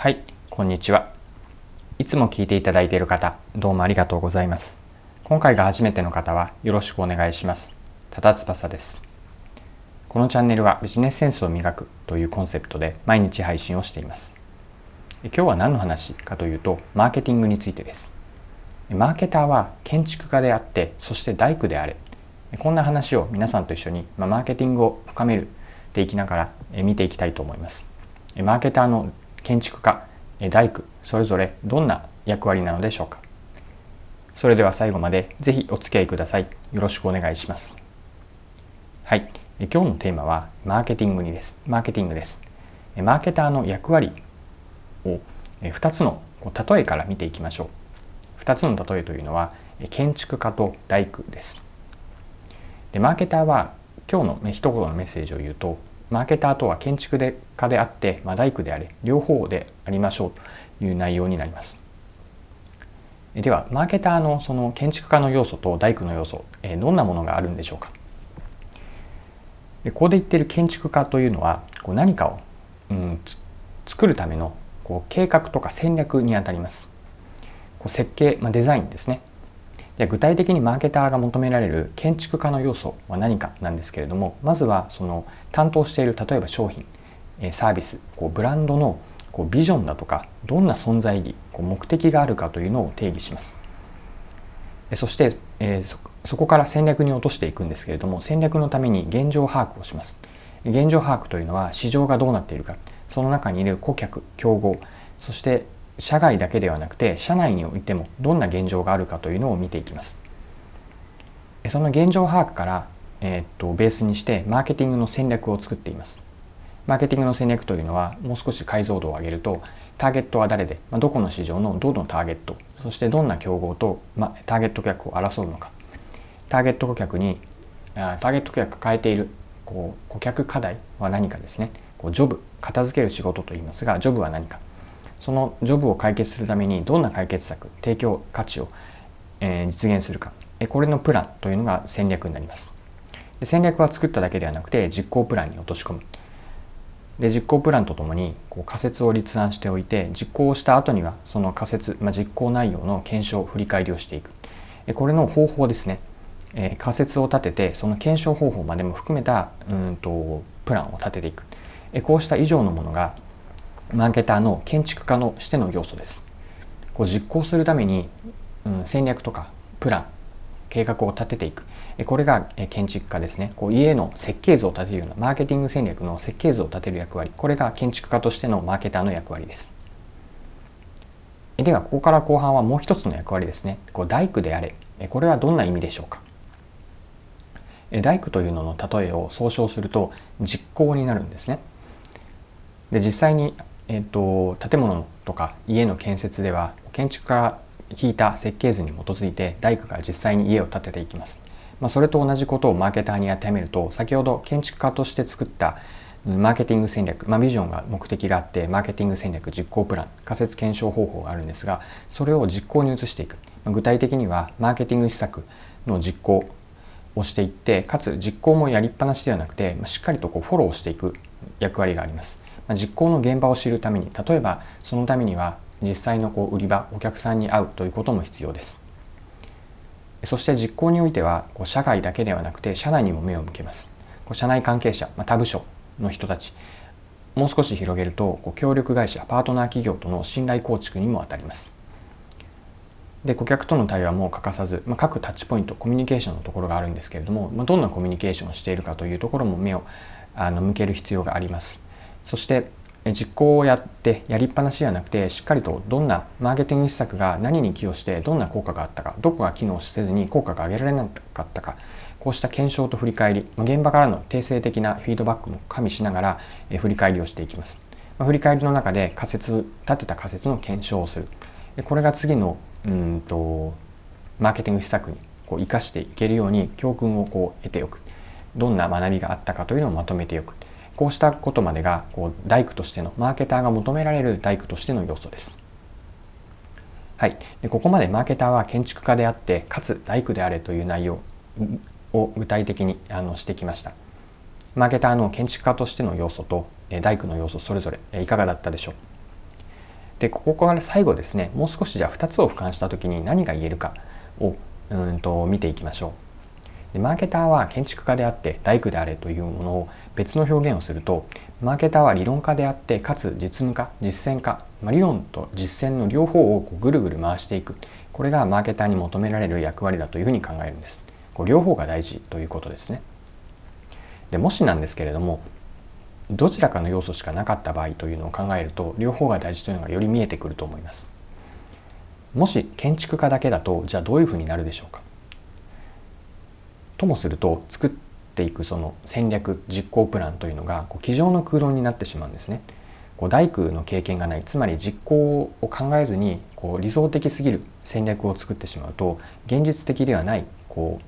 はい、こんにちは。いつも聞いていただいている方、どうもありがとうございます。今回が初めての方はよろしくお願いします。たたつばさです。このチャンネルはビジネスセンスを磨くというコンセプトで毎日配信をしています。今日は何の話かというと、マーケティングについてです。マーケターは建築家であって、そして大工であれ。こんな話を皆さんと一緒にまマーケティングを深めるっていきながら見ていきたいと思います。マーケターの建築家、大工、それぞれどんな役割なのでしょうか。それでは最後までぜひお付き合いください。よろしくお願いします。はい。今日のテーマはマーケティングにです。マーケティングです。マーケターの役割を2つの例えから見ていきましょう。2つの例えというのは建築家と大工です。でマーケターは今日の一言のメッセージを言うとマーケターとは建築で家であって、まあ、大工であれ両方でありましょうという内容になります。ではマーケターのその建築家の要素と大工の要素、えどんなものがあるんでしょうかでここで言っている建築家というのはこう何かを、うん、作るためのこう計画とか戦略にあたります。こう設計、まあ、デザインですね。で具体的にマーケターが求められる建築家の要素は何かなんですけれどもまずはその担当している例えば商品サービスこうブランドのこうビジョンだとかどんな存在意義こう目的があるかというのを定義します。そして、え、そこから戦略に落としていくんですけれども戦略のために現状把握をします。現状把握というのは市場がどうなっているかその中にいる顧客競合そして社外だけではなくて社内においてもどんな現状があるかというのを見ていきます。その現状把握から、えー、っとベースにしてマーケティングの戦略を作っています。マーケティングの戦略というのはもう少し解像度を上げるとターゲットは誰で、ま、どこの市場のどのターゲットそしてどんな競合と、ま、ターゲット客を争うのか。ターゲット顧客にターゲット顧客が抱えているこう顧客課題は何かですね。こうジョブ片付ける仕事と言いますがジョブは何か。そのジョブを解決するためにどんな解決策提供価値を、え、実現するか。これのプランというのが戦略になります。で戦略は作っただけではなくて実行プランに落とし込む。で実行プランとともにこう仮説を立案しておいて実行した後にはその仮説、まあ、実行内容の検証振り返りをしていく。これの方法ですね、え、仮説を立ててその検証方法までも含めたうんとプランを立てていく。こうした以上のものがマーケターの建築家のしての要素です。こう実行するために、うん、戦略とかプラン計画を立てていく。これが建築家ですね。こう家の設計図を立てるようなマーケティング戦略の設計図を立てる役割。これが建築家としてのマーケターの役割です。ではここから後半はもう一つの役割ですね。こう大工であれ。これはどんな意味でしょうか。大工というのの例えを総称すると実行になるんですね。で実際にえーと、建物とか家の建設では建築家が引いた設計図に基づいて大工が実際に家を建てていきます。まあ、それと同じことをマーケターに当てはめると先ほど建築家として作ったマーケティング戦略、まあ、ビジョンが目的があってマーケティング戦略実行プラン仮説検証方法があるんですがそれを実行に移していくま具体的にはマーケティング施策の実行をしていってかつ実行もやりっぱなしではなくてましっかりとこうフォローしていく役割があります実行の現場を知るために例えばそのためには実際のこう売り場お客さんに会うということも必要です。そして実行においてはこう社外だけではなくて社内にも目を向けます。こう社内関係者、まあ、他部署の人たち。もう少し広げるとこう協力会社パートナー企業との信頼構築にもあたります。で顧客との対話も欠かさず、まあ、各タッチポイントコミュニケーションのところがあるんですけれども、まあ、どんなコミュニケーションをしているかというところも目をあの向ける必要があります。そして実行をやってやりっぱなしではなくてしっかりとどんなマーケティング施策が何に寄与してどんな効果があったかどこが機能せずに効果が上げられなかったかこうした検証と振り返り現場からの定性的なフィードバックも加味しながら振り返りをしていきます。振り返りの中で仮説立てた仮説の検証をする。これが次のうんとマーケティング施策にこう生かしていけるように教訓をこう得ておく。どんな学びがあったかというのをまとめておく。こうしたことまでがこう大工としてのマーケターが求められる大工としての要素です。はい、でここまでマーケターは建築家であってかつ大工であれという内容を具体的にあのしてきました。マーケターの建築家としての要素と大工の要素それぞれいかがだったでしょうでここから最後ですねもう少しじゃあ2つを俯瞰した時に何が言えるかをうんと見ていきましょう。でマーケターは建築家であって大工であれというものを別の表現をするとマーケターは理論家であってかつ実務家実践家、まあ、理論と実践の両方をこうぐるぐる回していく。これがマーケターに求められる役割だというふうに考えるんですこう両方が大事ということですね。でもしなんですけれどもどちらかの要素しかなかった場合というのを考えると両方が大事というのがより見えてくると思います。もし建築家だけだとじゃあどういうふうになるでしょうか？ともすると作っていくその戦略実行プランというのがこう机上の空論になってしまうんですね。こう大工の経験がない。つまり実行を考えずにこう理想的すぎる戦略を作ってしまうと現実的ではないこう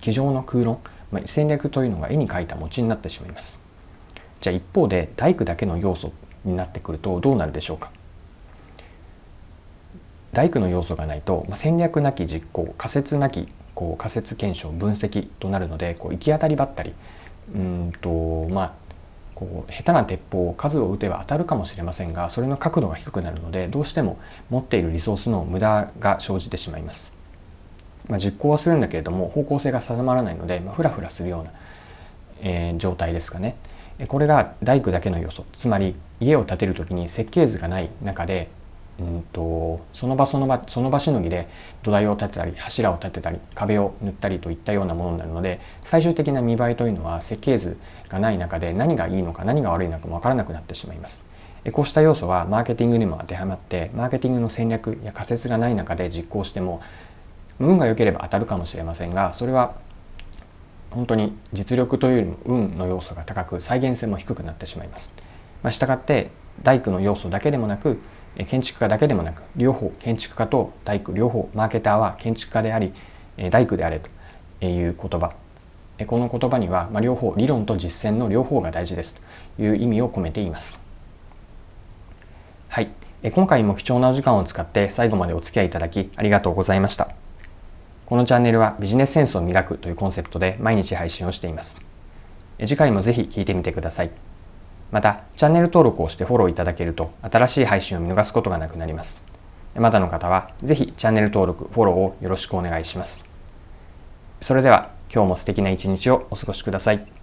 机上の空論、まあ、戦略というのが絵に描いた餅になってしまいます。じゃあ一方で大工だけの要素になってくるとどうなるでしょうか？大工の要素がないと、まあ、戦略なき実行仮説なきこう仮説検証分析となるのでこう行き当たりばったりうんとまあこう下手な鉄砲を数を撃てば当たるかもしれませんがそれの角度が低くなるのでどうしても持っているリソースの無駄が生じてしまいます。まあ、実行はするんだけれども方向性が定まらないので、まあ、フラフラするような、えー、状態ですかね。これが大工だけの要素つまり家を建てる時に設計図がない中で、うんと、その場その場その場しのぎで土台を建てたり柱を建てたり壁を塗ったりといったようなものになるので最終的な見栄えというのは設計図がない中で何がいいのか何が悪いのかも分からなくなってしまいます。こうした要素はマーケティングにも当てはまってマーケティングの戦略や仮説がない中で実行しても運が良ければ当たるかもしれませんがそれは本当に実力というよりも運の要素が高く再現性も低くなってしまいます。まあ、したがって大工の要素だけでもなく建築家だけでもなく両方建築家と大工両方マーケターは建築家であり大工であれという言葉この言葉には、ま両方理論と実践の両方が大事ですという意味を込めています。はい、今回も貴重なお時間を使って最後までお付き合いいただきありがとうございました。このチャンネルはビジネスセンスを磨くというコンセプトで毎日配信をしています。次回もぜひ聴いてみてください。また、チャンネル登録をしてフォローいただけると新しい配信を見逃すことがなくなります。まだの方はぜひチャンネル登録、フォローをよろしくお願いします。それでは今日も素敵な一日をお過ごしください。